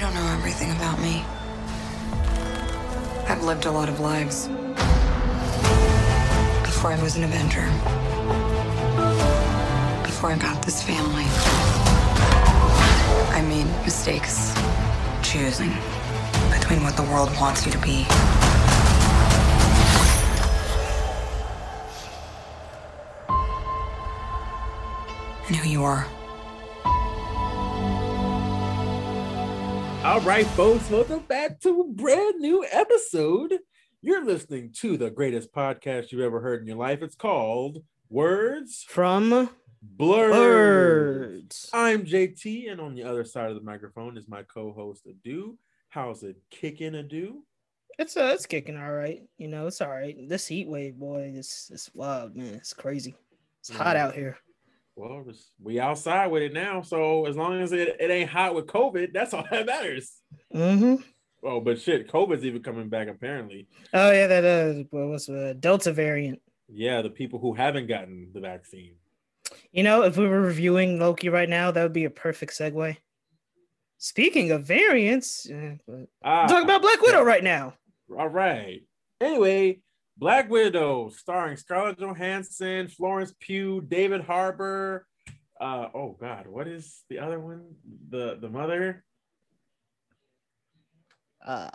don't know everything about me. I've lived a lot of lives. Before I was an Avenger. Before I got this family. I made mistakes choosing between what the world wants you to be and who you are. All right, folks, welcome back to a brand new episode. You're listening to the greatest podcast you've ever heard in your life. It's called Words From Blurred. Birds. I'm JT, and on the other side of the microphone is my co-host Adu. How's it kicking, Adu? It's uh, it's kicking all right. You know, it's all right. This heat wave, boy, it's it's wild, man. It's crazy. It's hot out here. Well, we outside with it now, so as long as it, it ain't hot with COVID, that's all that matters. Mm-hmm. Oh, but shit, COVID's even coming back apparently. Oh yeah, that is what was the Delta variant. Yeah, the people who haven't gotten the vaccine. You know, if we were reviewing Loki right now, that would be a perfect segue. Speaking of variants, but Ah, talk about Black Widow right now. All right. Anyway, Black Widow, starring Scarlett Johansson, Florence Pugh, David Harbour. Uh, oh God, what is the other one? The the mother. Uh,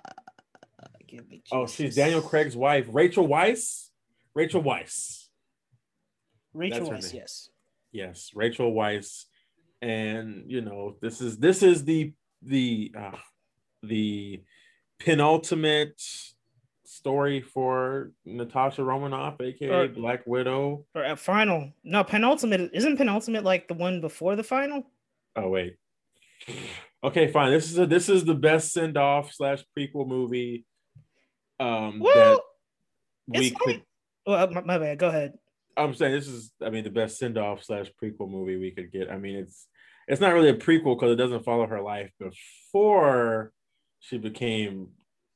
give me Oh, she's Daniel Craig's wife, Rachel Weisz. Rachel Weisz. Rachel Weisz, yes. Yes, Rachel Weisz. And you know, this is this is the the uh, the penultimate story for Natasha Romanoff, aka Or- Black Widow. Or at final, no penultimate. Isn't penultimate like the one before the final? Oh wait. Okay, fine. This is a this is the best send off slash prequel movie. Um, Well, that we it's could. only- Well, my, my bad. Go ahead. I'm saying this is, I mean, the best send off slash prequel movie we could get. I mean, it's it's not really a prequel because it doesn't follow her life before she became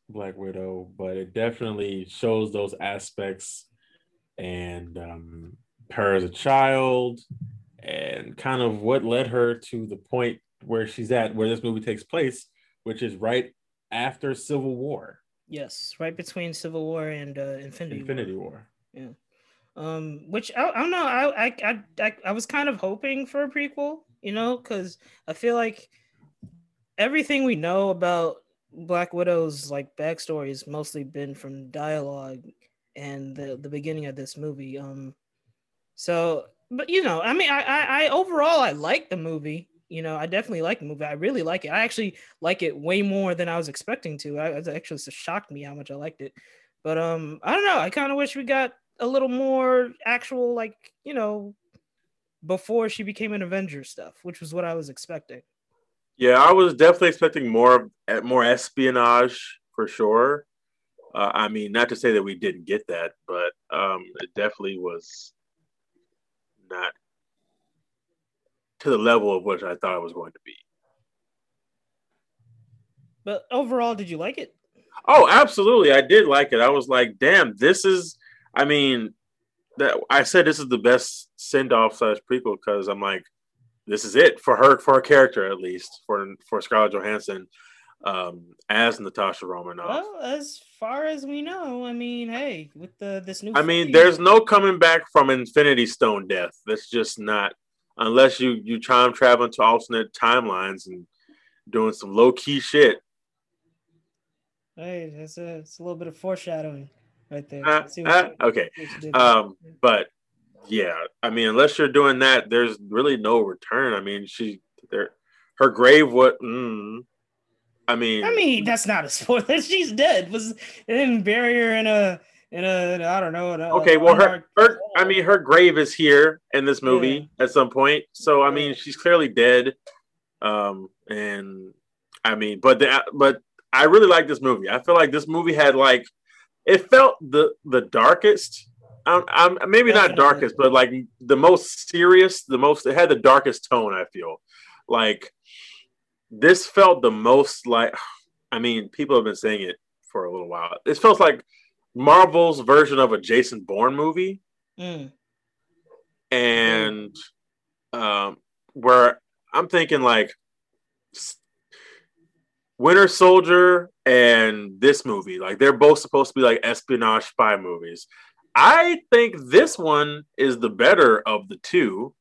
Black Widow, but it definitely shows those aspects and um, her as a child and kind of what led her to the point where she's at, where this movie takes place, which is right after Civil War, Yes, right between Civil War and uh, Infinity. Infinity War. War. Um, which I, I don't know. I, I I I I was kind of hoping for a prequel, you know, because I feel like everything we know about Black Widow's like backstory has mostly been from dialogue and the the beginning of this movie. Um, so but you know, I mean, I I, I overall I like the movie. You know, I definitely like the movie. I really like it. I actually like it way more than I was expecting to. I it actually shocked me how much I liked it. But um, I don't know. I kind of wish we got a little more actual, like you know, before she became an Avenger stuff, which was what I was expecting. Yeah, I was definitely expecting more more espionage for sure. Uh, I mean, not to say that we didn't get that, but um, it definitely was not to the level of which I thought it was going to be. But overall, did you like it? Oh, absolutely, I did like it. I was like, "Damn, this is." I mean, that I said this is the best send off slash prequel because I'm like, this is it for her for her character at least for for Scarlett Johansson um, as Natasha Romanoff. Well, as far as we know, I mean, hey, with the this new, I mean, phase- there's no coming back from Infinity Stone death. That's just not unless you you time traveling to alternate timelines and doing some low key shit. hey, that's a it's a little bit of foreshadowing right there. Uh, uh, okay, what you did there. um, but yeah, I mean, unless you're doing that, there's really no return. I mean, she there, her grave. What? Mm, I mean, I mean, that's not a spoiler. She's dead. Was they didn't bury her in a in a I don't know. a- okay. Well, her, her. I mean, her grave is here in this movie at some point. So I mean, she's clearly dead. Um, and I mean, but the but I really like this movie. I feel like this movie had like it felt the the darkest. Um, I'm maybe not darkest, but like the most serious, the most it had the darkest tone. I feel like this felt the most like. I mean, people have been saying it for a little while. It felt like Marvel's version of a Jason Bourne movie, Mm. and um, where I'm thinking like Winter Soldier and this movie, like they're both supposed to be like espionage spy movies. I think this one is the better of the two.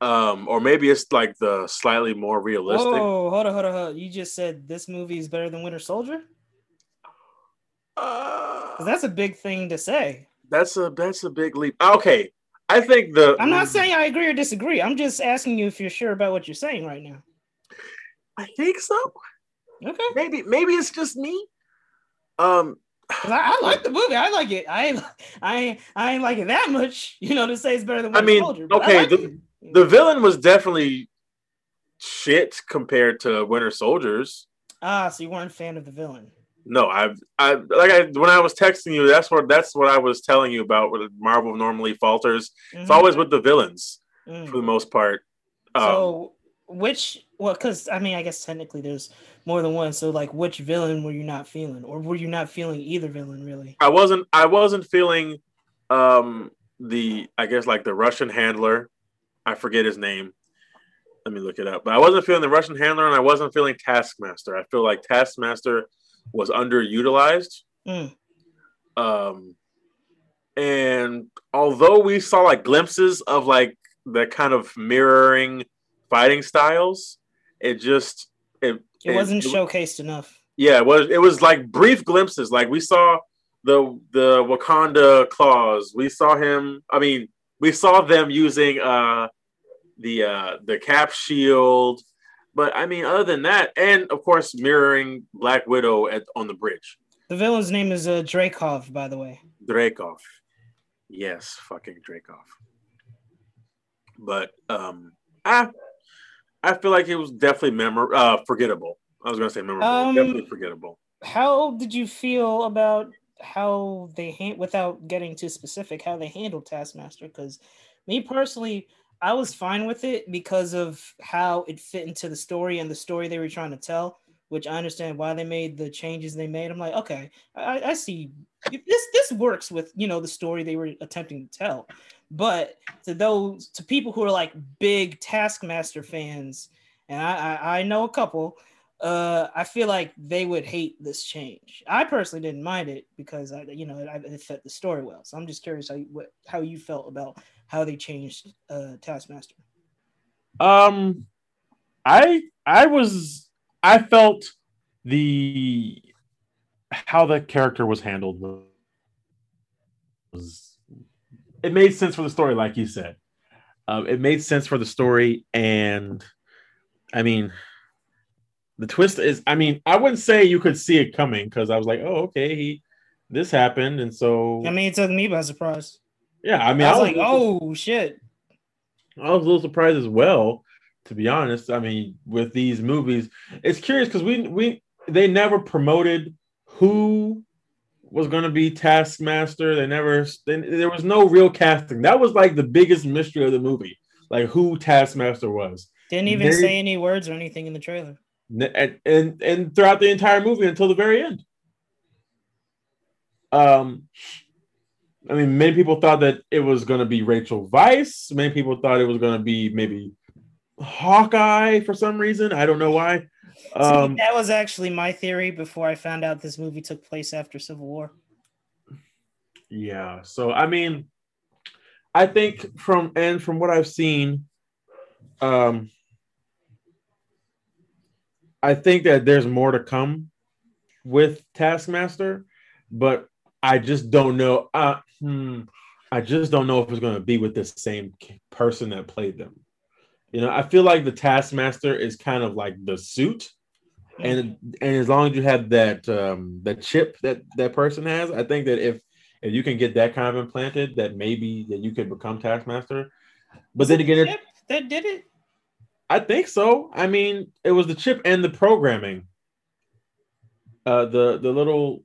Um, or maybe it's like the slightly more realistic. Oh, hold on, hold on, hold on. You just said this movie is better than Winter Soldier? Uh, that's a big thing to say. that's a that's a big leap. Okay, I think the I'm not saying I agree or disagree. I'm just asking you if you're sure about what you're saying right now. I think so. Okay. Maybe maybe it's just me. Um, I, I like the movie. I like it. I ain't, I ain't, I ain't like it that much, you know, to say it's better than I Winter mean, Soldier. but I okay, like the- the villain was definitely shit compared to Winter Soldiers. ah, so you weren't a fan of the villain. No, I, I like I when I was texting you, that's what that's what I was telling you about. Where Marvel normally falters. It's Mhm. always with the villains Mm. for the most part. Um, So which well, because I mean, I guess technically there's more than one. So like, which villain were you not feeling, or were you not feeling either villain really? I wasn't I wasn't feeling um the I guess like the Russian handler. I forget his name. Let me look it up. But I wasn't feeling the Russian handler and I wasn't feeling Taskmaster. I feel like Taskmaster was underutilized. Mm. Um and although we saw like glimpses of like the kind of mirroring fighting styles, it just it It wasn't it- showcased enough. yeah, it was it was like brief glimpses. Like we saw the the Wakanda claws. We saw him. I mean, we saw them using uh the uh the cap shield. But I mean, other than that, and of course, mirroring Black Widow at on the bridge, The villain's name is uh, Dracov, by the way. Dreykov. Yes, fucking Dreykov. But um, I I feel like it was definitely memor uh forgettable. I was gonna say memorable, Um, definitely forgettable. How did you feel about how they hand without getting too specific how they handled Taskmaster? Because me personally, I was fine with it because of how it fit into the story and the story they were trying to tell. Which I understand why they made the changes they made. I'm like, okay, I, I see this. This works with you know the story they were attempting to tell. But to those to people who are like big Taskmaster fans, and I I, I know a couple uh, I feel like they would hate this change. I personally didn't mind it because I, you know, it, it fit the story well. So I'm just curious how you, what, how you felt about how they changed uh, Taskmaster. Um, I I was I felt the how the character was handled was it made sense for the story, like you said. Um, it made sense for the story, and I mean, the twist is, I mean, I wouldn't say you could see it coming because I was like, oh, okay, he this happened, and so I mean, it took me by surprise. yeah, I mean, I was I like, oh shit. I was a little surprised as well, to be honest. I mean, with these movies, it's curious because we we they never promoted who was going to be Taskmaster. They never they, there was no real casting. That was like the biggest mystery of the movie, like who Taskmaster was. Didn't even They- say any words or anything in the trailer. And, and and throughout the entire movie until the very end. Um, I mean, many people thought that it was going to be Rachel Weisz. Many people thought it was going to be maybe Hawkeye for some reason. I don't know why. See, Um, that was actually my theory before I found out this movie took place after Civil War. yeah. So I mean, I think from and from what I've seen, um, I think that there's more to come with Taskmaster, but I just don't know. Uh, hmm, I just don't know if it's going to be with the same person that played them. You know, I feel like the Taskmaster is kind of like the suit, and and as long as you have that um, that chip that that person has, I think that if if you can get that kind of implanted, that maybe that you could become Taskmaster. But then again, that did it. I think so. I mean, it was the chip and the programming. Uh, the the little,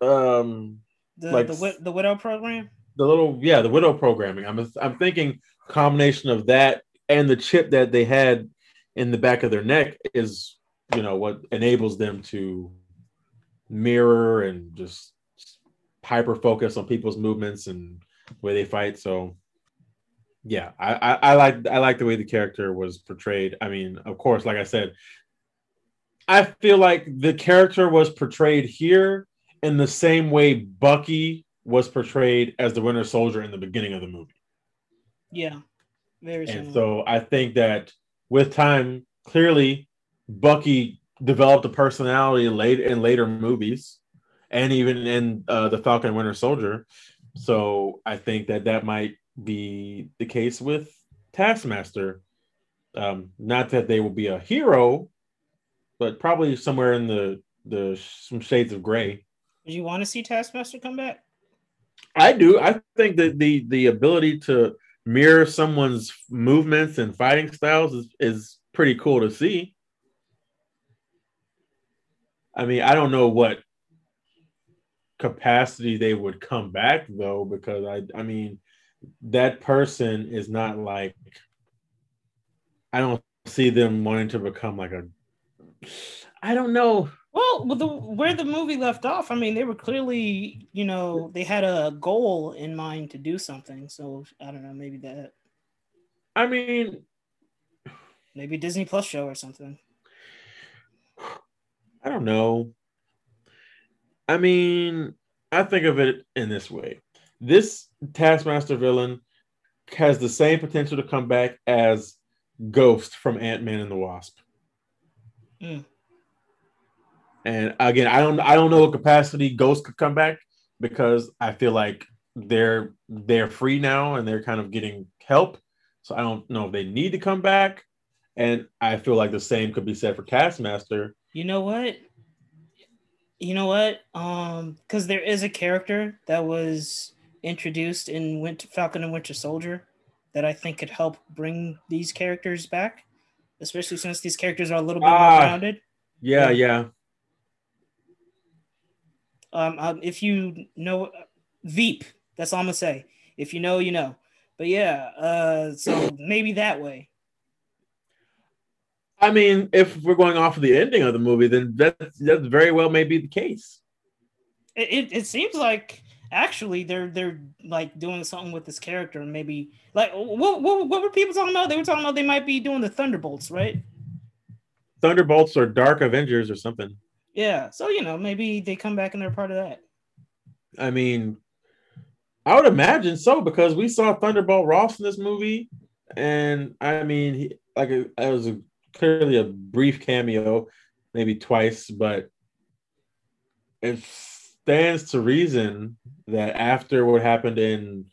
um, The Like- the, the widow program. the little yeah, the widow programming. I'm I'm thinking combination of that and the chip that they had in the back of their neck is you know what enables them to mirror and just hyper focus on people's movements and where they fight. So yeah, I, I, I like I like the way the character was portrayed. I mean, of course, like I said, I feel like the character was portrayed here in the same way Bucky was portrayed as the Winter Soldier in the beginning of the movie. Yeah, very And similar. so I think that with time, clearly, Bucky developed a personality late in later movies, and even in uh, the Falcon and Winter Soldier. So I think that that might be the case with Taskmaster. Um, not that they will be a hero, but probably somewhere in the the some shades of gray. Would you want to see Taskmaster come back? I do. I think that the the ability to mirror someone's movements and fighting styles is, is pretty cool to see. I mean, I don't know what capacity they would come back though, because I I mean that person is not like I don't see them wanting to become like a I don't know. Well, the where the movie left off, I mean, they were clearly, you know, they had a goal in mind to do something. So I don't know, maybe that, I mean, maybe Disney Plus show or something. I don't know. I mean, I think of it in this way. This Taskmaster villain has the same potential to come back as Ghost from Ant-Man and the Wasp. Mm. And again, I don't I don't know what capacity Ghost could come back because I feel like they're they're free now and they're kind of getting help. So I don't know if they need to come back. And I feel like the same could be said for Taskmaster. You know what? You know what? Um, because there is a character that was introduced in Winter Falcon and Winter Soldier that I think could help bring these characters back, especially since these characters are a little bit more Ah. grounded. Yeah, Yeah. yeah. Um, um, if you know Veep, that's all I'm gonna say. If you know, you know. But yeah, uh, so maybe that way. I mean, if we're going off of the ending of the movie, then that that very well may be the case. It, it, seems like actually they're they're like doing something with this character, and maybe like what, what what were people talking about? They were talking about they might be doing the Thunderbolts, right? Thunderbolts or Dark Avengers or something. Yeah, so you know maybe they come back and they're part of that. I mean, I would imagine so because we saw Thunderbolt Ross in this movie, and I mean, he, like it, it was a, clearly a brief cameo, maybe twice, but it stands to reason that after what happened in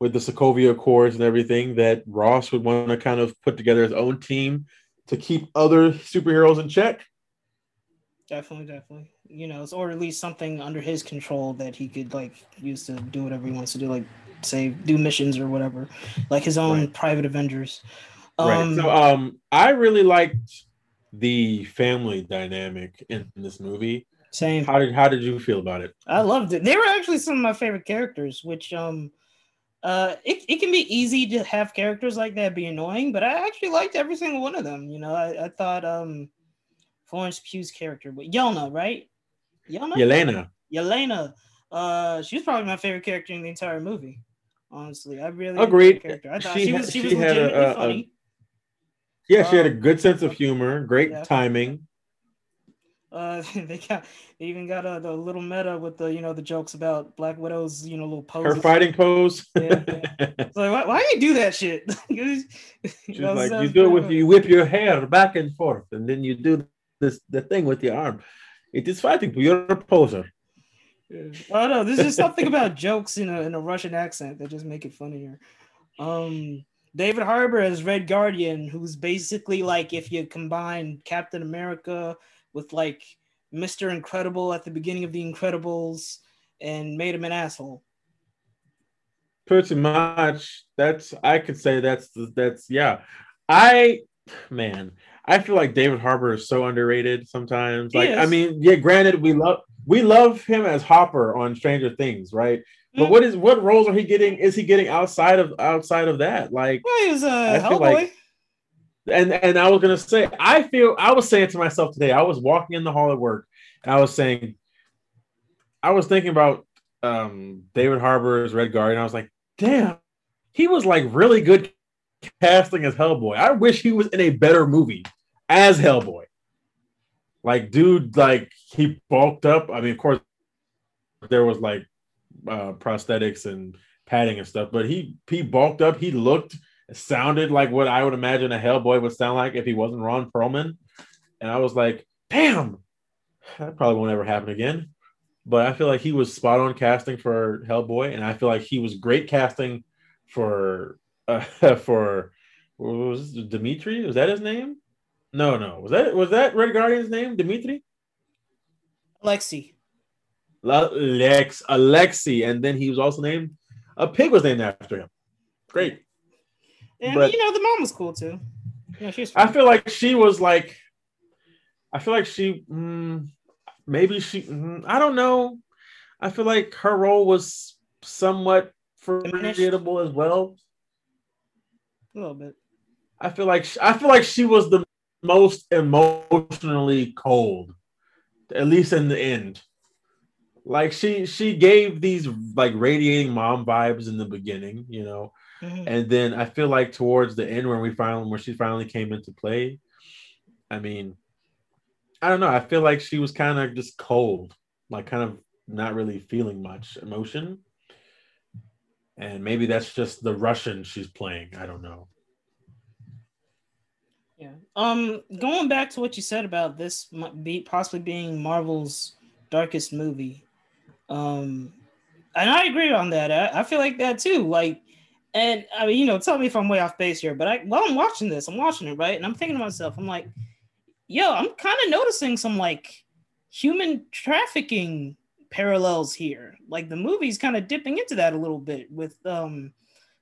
with the Sokovia Accords and everything, that Ross would want to kind of put together his own team to keep other superheroes in check. Definitely, definitely. You know, or at least something under his control that he could like use to do whatever he wants to do, like say do missions or whatever, like his own Right. private Avengers. Right. Um, So um I really liked the family dynamic in this movie. same. How did how did you feel about it? I loved it. They were actually some of my favorite characters, which um uh it, it can be easy to have characters like that be annoying, but I actually liked every single one of them. You know, I, I thought um Florence Pugh's character, but Yelena, right? Yelena? Yelena. Yelena. Uh she's probably my favorite character in the entire movie. Honestly. I really Agreed. her character. I thought She she, was she, she was legitimately a- a- funny. Yeah, she had a Um, good sense of humor, great yeah. timing. Uh, they got they even got a, the little meta with the you know the jokes about Black Widow's you know little poses. Her fighting pose. Yeah, It's like, why, why you do that shit? She's know, like, you do it with you whip your hair back and forth, and then you do this the thing with your arm. It is fighting. You're a poser. good. I don't know. There's just something about jokes in a in a Russian accent that just make it funnier. Um, David Harbour as Red Guardian, who's basically like if you combine Captain America with like Mister Incredible at the beginning of The Incredibles and made him an asshole. Pretty much. That's I could say that's that's yeah. I man, I feel like David Harbour is so underrated sometimes. Like I mean, yeah, granted, we love we love him as Hopper on Stranger Things, right? But what is what roles are he getting? Is he getting outside of outside of that? Like Well, he was a Hellboy. like- and and I was gonna say, I feel I was saying to myself today, I was walking in the hall at work, and I was saying, I was thinking about um David Harbour's Red Guardian. I was like, damn, he was like really good casting as Hellboy. I wish he was in a better movie as Hellboy. Like, dude, like he bulked up. I mean, of course, there was like uh prosthetics and padding and stuff, but he he bulked up. He looked sounded like what I would imagine a Hellboy would sound like if he wasn't Ron Perlman. And I was like, damn, that probably won't ever happen again. But I feel like he was spot on casting for Hellboy, and I feel like he was great casting for uh, for was this, Dimitri? Was that his name? No, no. Was that was that Red Guardian's name? Dimitri? Alexi. Lex Alexi, and then he was also named a pig was named after him. Great. And But- you know, the mom was cool too. Yeah, she's I feel like she was like, I feel like she, mm, maybe she, mm, I don't know. I feel like her role was somewhat forgettable as well. a little bit. I feel like I feel like she was the most emotionally cold, at least in the end. Like she she gave these like radiating mom vibes in the beginning, you know, Mhm. and then I feel like towards the end when we finally when she finally came into play, I mean, I don't know. I feel like she was kind of just cold, like kind of not really feeling much emotion. And maybe that's just the Russian she's playing. I don't know. Yeah. Um, going back to what you said about this be possibly being Marvel's darkest movie. Um, and I agree on that. I, I feel like that too. Like, and I mean, you know, tell me if I'm way off base here, but I while I'm watching this, I'm watching it right, and I'm thinking to myself, I'm like, yo, I'm kind of noticing some like human trafficking parallels here. Like the movie's kind of dipping into that a little bit with um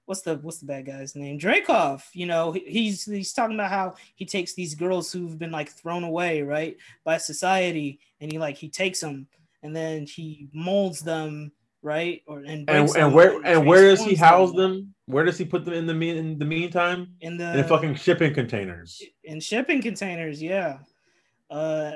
what's the what's the bad guy's name? Dreykov. You know, he's he's talking about how he takes these girls who've been like thrown away, right, by society, and he like he takes them and then he molds them, right, or and And, and where and where does he house them? Where does he put them in the mean in the meantime? in the In fucking shipping containers. in shipping containers yeah uh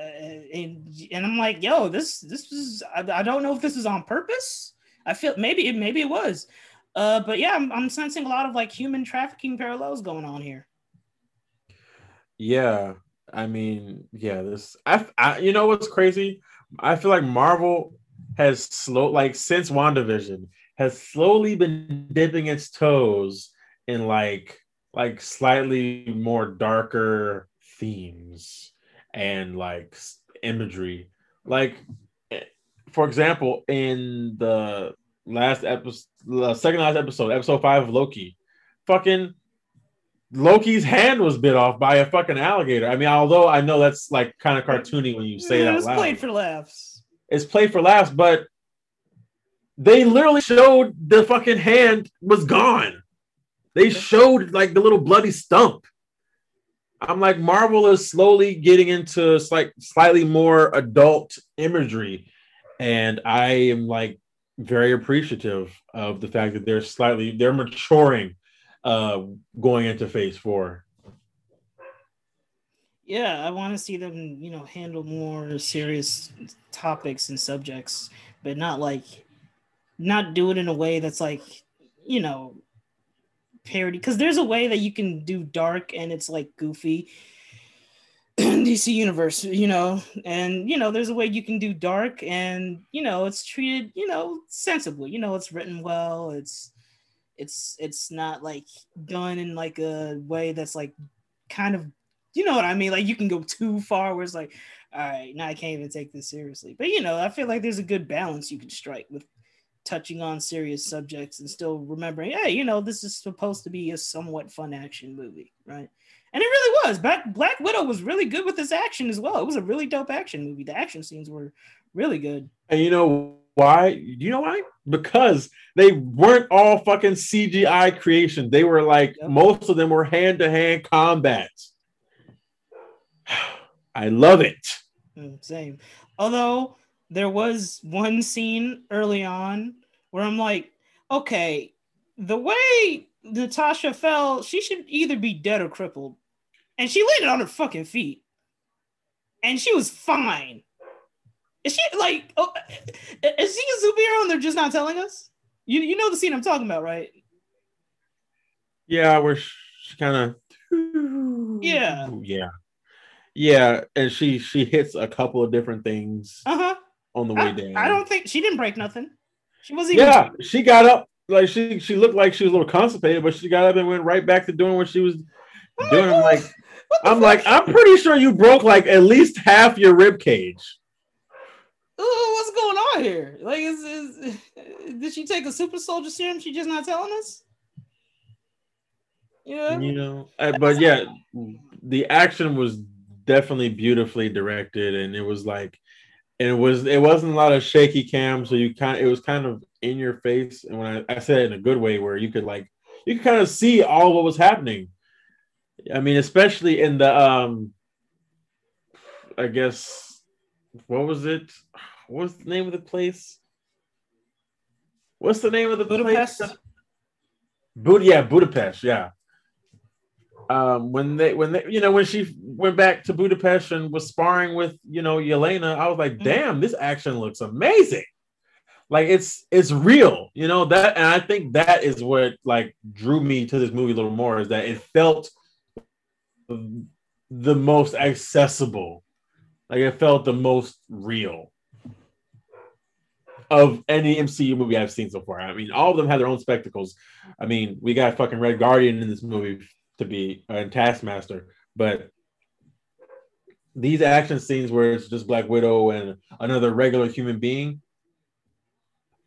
and, and i'm like yo this this is I, I don't know if this is on purpose i feel maybe it maybe it was uh but yeah I'm, I'm sensing a lot of like human trafficking parallels going on here Yeah, I mean, yeah, this I, I you know what's crazy? I feel like Marvel has slow like since WandaVision has slowly been dipping its toes in like like slightly more darker themes and like imagery. Like eh, for example, in the last episode the second last episode, episode 5 of Loki, fucking Loki's hand was bit off by a fucking alligator. I mean, although I know that's like kind of cartoony when you say it that loud. played for laughs it's played for laughs, but they literally showed the fucking hand was gone. They showed like the little bloody stump. I'm like, Marvel is slowly getting into like slightly more adult imagery, and I am like very appreciative of the fact that they're slightly they're maturing uh going into phase four. yeah i want to see them you know handle more serious topics and subjects but not like not do it in a way that's like you know parody. Because there's a way that you can do dark and it's like goofy dc universe you know? And you know there's a way you can do dark and you know it's treated you know sensibly. You know it's written well it's it's it's not like done in like a way that's like kind of you know what I mean? Like you can go too far where it's like, all right, now I can't even take this seriously. But you know, I feel like there's a good balance you can strike with touching on serious subjects and still remembering, hey, you know, this is supposed to be a somewhat fun action movie, right? And it really was. Black Black Widow was really good with this action as well. It was a really dope action movie. The action scenes were really good. And you know why? Do you know why? Because they weren't all fucking CGI creation. They were like Yep. most of them were hand to hand combat. I love it. Mm, Same. Although there was one scene early on where I'm like, okay, the way Natasha fell, she should either be dead or crippled. And she landed on her fucking feet. And she was fine. Is she like, oh, is she a superhero and they're just not telling us? You, you know the scene I'm talking about, right? Yeah, we're kind of Yeah. yeah. Yeah, and she she hits a couple of different things Uh huh. on the way I, down. I don't think she didn't break nothing. She wasn't even. Yeah, she got up like she she looked like she was a little constipated, but she got up and went right back to doing what she was I'm doing. I'm like, like, What the I'm fuck? like, I'm pretty sure you broke like at least half your rib cage. What's going on here? Like, is, is did she take a super soldier serum? She just not telling us. Yeah. You know, but yeah, the action was definitely beautifully directed, and it was like, and it was it wasn't a lot of shaky cam, so you kind of, it was kind of in your face, and when I, I said it in a good way, where you could like you could kind of see all what was happening. I mean, especially in the um, I guess what was it? What's the name of the place? What's the name of the Budapest. place? Bud yeah, Budapest, yeah. Um, when they when they you know when she went back to Budapest and was sparring with you know Yelena, I was like, Mhm. damn, this action looks amazing. Like it's it's real, you know that, and I think that is what like drew me to this movie a little more is that it felt the most accessible, like it felt the most real of any MCU movie I've seen so far. I mean, all of them have their own spectacles. I mean, we got fucking Red Guardian in this movie to be uh, Taskmaster, but these action scenes where it's just Black Widow and another regular human being,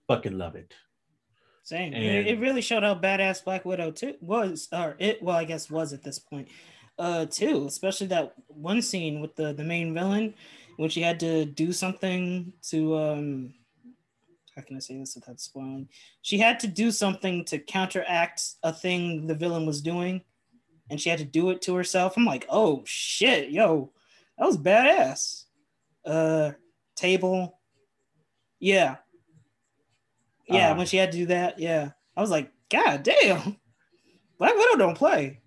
fucking love it. Same. And- it, it really showed how badass Black Widow too was, or it well, I guess was at this point, uh, too. Especially that one scene with the the main villain when she had to do something to um. How can I say this without spoiling? She had to do something to counteract a thing the villain was doing, and she had to do it to herself. I'm like, oh shit, yo, that was badass. Uh, table, yeah, yeah, Ah. when she had to do that, yeah. I was like, God damn. Black Widow don't play.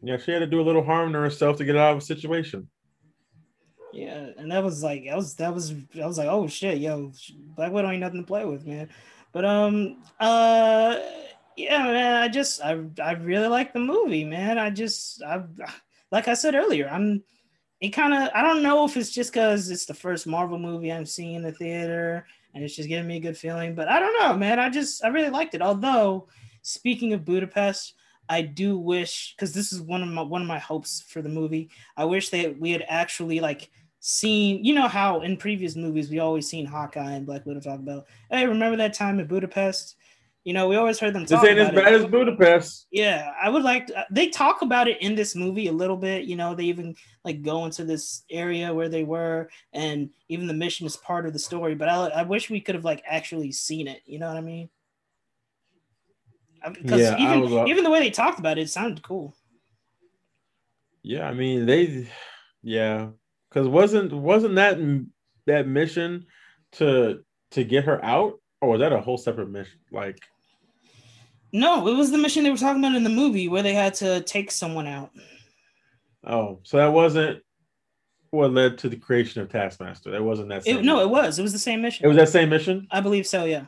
Yeah, she had to do a little harm to herself to get out of a situation. Yeah, and that was like that was that was I was like, oh shit, yo, Black Widow ain't nothing to play with, man. But um uh yeah, man, I just I I really like the movie, man. I just I like I said earlier, I'm it kind of I don't know if it's just because it's the first Marvel movie I'm seeing in the theater and it's just giving me a good feeling, but I don't know, man. I just I really liked it. Although speaking of Budapest, I do wish because this is one of my one of my hopes for the movie. I wish that we had actually like seen, you know how in previous movies we always seen Hawkeye and Black Widow talk about, hey, remember that time in Budapest? You know, we always heard them This talk ain't as bad it. as Budapest. Yeah, I would like to, they talk about it in this movie a little bit. You know, they even like go into this area where they were, and even the mission is part of the story. But I, I wish we could have like actually seen it. You know what I mean? Because Yeah, even was, uh, even the way they talked about it, it sounded cool. Yeah, I mean they, yeah, because wasn't wasn't that that mission to to get her out, or was that a whole separate mission? Like, No, it was the mission they were talking about in the movie where they had to take someone out. oh, so that wasn't what led to the creation of Taskmaster. That wasn't that. It, no, it was. It was the same mission. It was that same mission. I believe so. Yeah.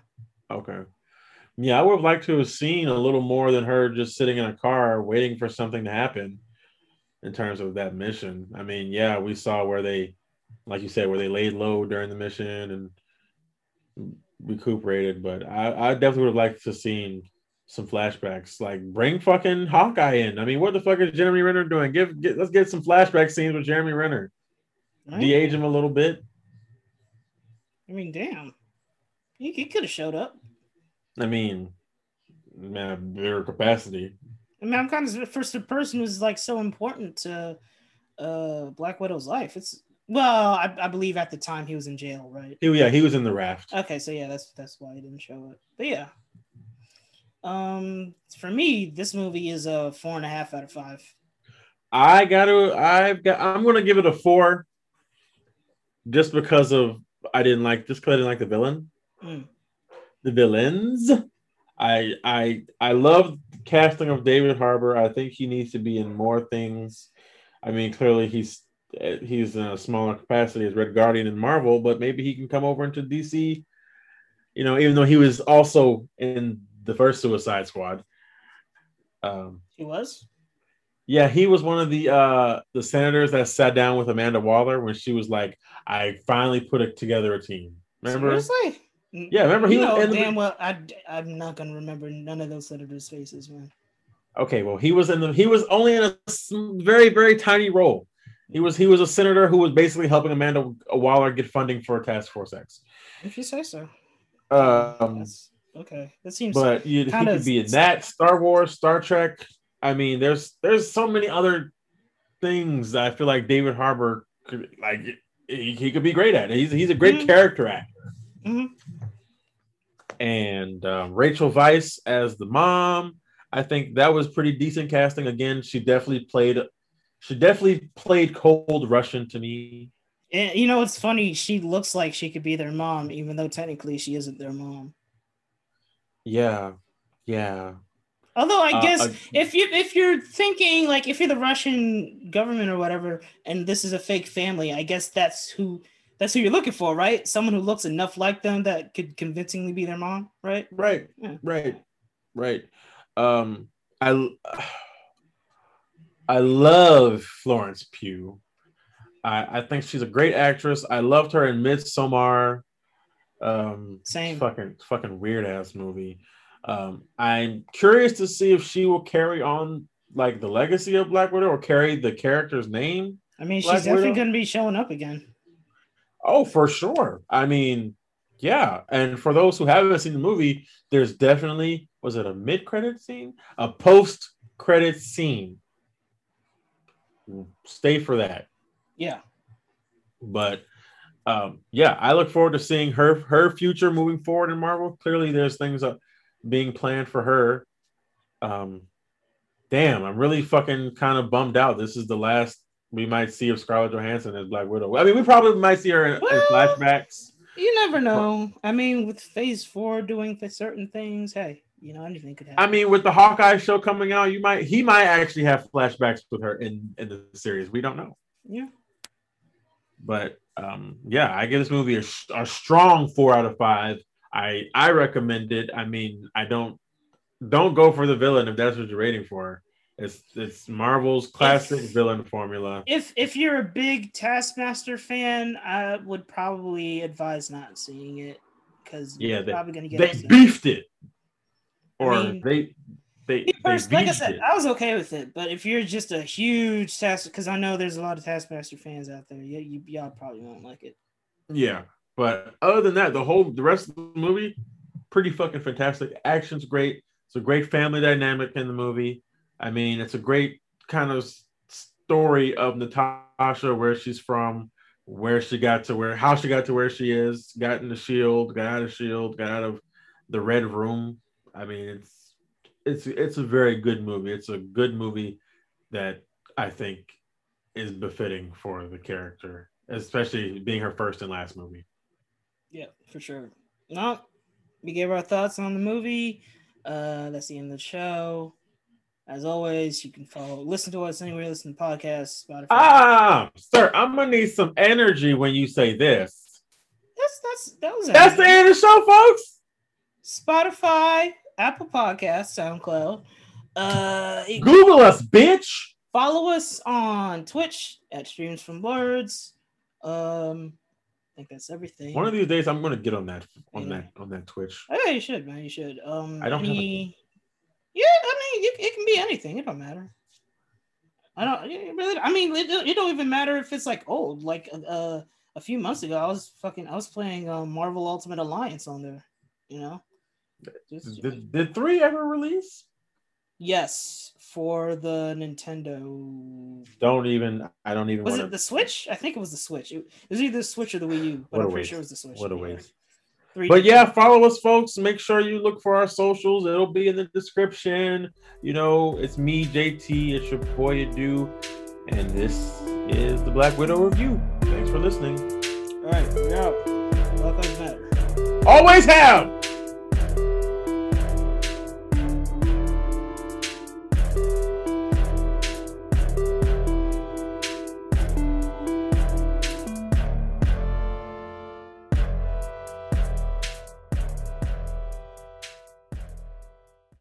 Okay. Yeah, I would have liked to have seen a little more than her just sitting in a car waiting for something to happen in terms of that mission. I mean, yeah, we saw where they, like you said, where they laid low during the mission and recuperated, but I, I definitely would have liked to seen some flashbacks. Like bring fucking Hawkeye in. I mean, what the fuck is Jeremy Renner doing? Give get let's get some flashback scenes with Jeremy Renner. Right? De-age him a little bit. I mean, damn. He, he could have showed up. I mean, man, their capacity. I mean, I'm kind of the first person who's like so important to uh Black Widow's life. It's well, I, I believe at the time he was in jail, right? He, yeah, he was in the raft. Okay, so yeah, that's that's why he didn't show up. But yeah, um, for me, this movie is a four and a half out of five. I gotta I've got I'm gonna give it a four just because of I didn't like just because I didn't like the villain. Mm. The villains. I I I love casting of David Harbour. I think he needs to be in more things. I mean, clearly he's he's in a smaller capacity as Red Guardian in Marvel, but maybe he can come over into DC. You know, even though he was also in the first Suicide Squad. Um, He was. Yeah, he was one of the uh the senators that sat down with Amanda Waller when she was like, "I finally put it together a team." Remember? Seriously? Yeah, remember he you was know in the- damn well. I I'm not gonna remember none of those senators' faces, man. Okay, well, he was in the he was only in a very very tiny role. He was he was a senator who was basically helping Amanda Waller get funding for Task Force X. If you say so. Um, That's okay. That seems. but you, he could be in that Star Wars, Star Trek. I mean, there's there's so many other things that I feel like David Harbour could like he, he could be great at. He's he's a great Mhm. character actor. Mhm. And um, Rachel Weisz as the mom, I think that was pretty decent casting. Again, she definitely played she definitely played cold Russian to me. And you know, it's funny. She looks like she could be their mom, even though technically she isn't their mom. Yeah, yeah. Although I Uh, guess uh, if you if you're thinking like if you're the Russian government or whatever, and this is a fake family, I guess that's who that's who you're looking for, right? Someone who looks enough like them that could convincingly be their mom, right? Right, Yeah. right, right. Um, I I love Florence Pugh. I I think she's a great actress. I loved her in Midsommar. Um, Same. fucking fucking weird ass movie. Um, I'm curious to see if she will carry on like the legacy of Black Widow or carry the character's name. I mean, she's Black definitely going to be showing up again. Oh, for sure. I mean, yeah. And for those who haven't seen the movie, there's definitely was it a mid-credit scene, a post-credit scene. Stay for that. Yeah. But um, yeah, I look forward to seeing her her future moving forward in Marvel. Clearly, there's things uh, being planned for her. Um, damn, I'm really fucking kind of bummed out. This is the last we might see if Scarlett Johansson is Black Widow. I mean, we probably might see her in, in flashbacks. You never know. I mean, with Phase Four doing certain things, hey, you know anything could happen. I mean, with the Hawkeye show coming out, you might he might actually have flashbacks with her in in the series. We don't know. yeah. but um yeah i give this movie a, a strong four out of five i i recommend it i mean i don't don't go for the villain if that's what you're rating for it's it's marvel's classic If- villain formula If if you're a big Taskmaster fan, I would probably advise not seeing it because Yeah, you're they- probably gonna get they upset. beefed it or mean- they they, Me they like I said, it. I was okay with it, but if you're just a huge task, because I know there's a lot of Taskmaster fans out there, you, you y'all probably won't like it. yeah but other than that the whole the rest of the movie pretty fucking fantastic action's great it's a great family dynamic in the movie i mean it's a great kind of story of natasha where she's from where she got to where how she got to where she is got in the shield got out of shield got out of the red room i mean it's it's it's a very good movie it's a good movie that i think is befitting for the character especially being her first and last movie Yeah, for sure. No, we gave our thoughts on the movie. Uh, that's the end of the show. As always, you can follow, listen to us anywhere, you listen to podcasts, Spotify. Ah, sir, I'm gonna need some energy when you say this. that's that's that was That's the end of the show, folks. Spotify, Apple Podcasts, SoundCloud. Uh, Google us, bitch. follow us on Twitch at Streams from Blurs. Um, I think that's everything. One of these days, I'm gonna get on that on Yeah. that on that Twitch. Oh, you should, man. You should. Um, I don't have a any... Yeah, I mean, it, it can be anything. It don't matter. I don't it really. I mean, it, don't- it don't even matter if it's like old. Like uh, a few months ago, I was fucking. I was playing um, Marvel Ultimate Alliance on there. You know. Just- Did, did three ever release? yes, for the Nintendo. Don't even. I don't even Was want it the Switch? I think it was the Switch. It, was either the Switch or the Wii U, but What I'm pretty waste. sure it was the Switch. What a waste. Three But yeah, follow us, folks. Make sure you look for our socials. It'll be in the description. You know, it's me, JT. It's your boy Adu, and this is the Black Widow review. Thanks for listening. All right, we're out. Black Lives Matter. Always have.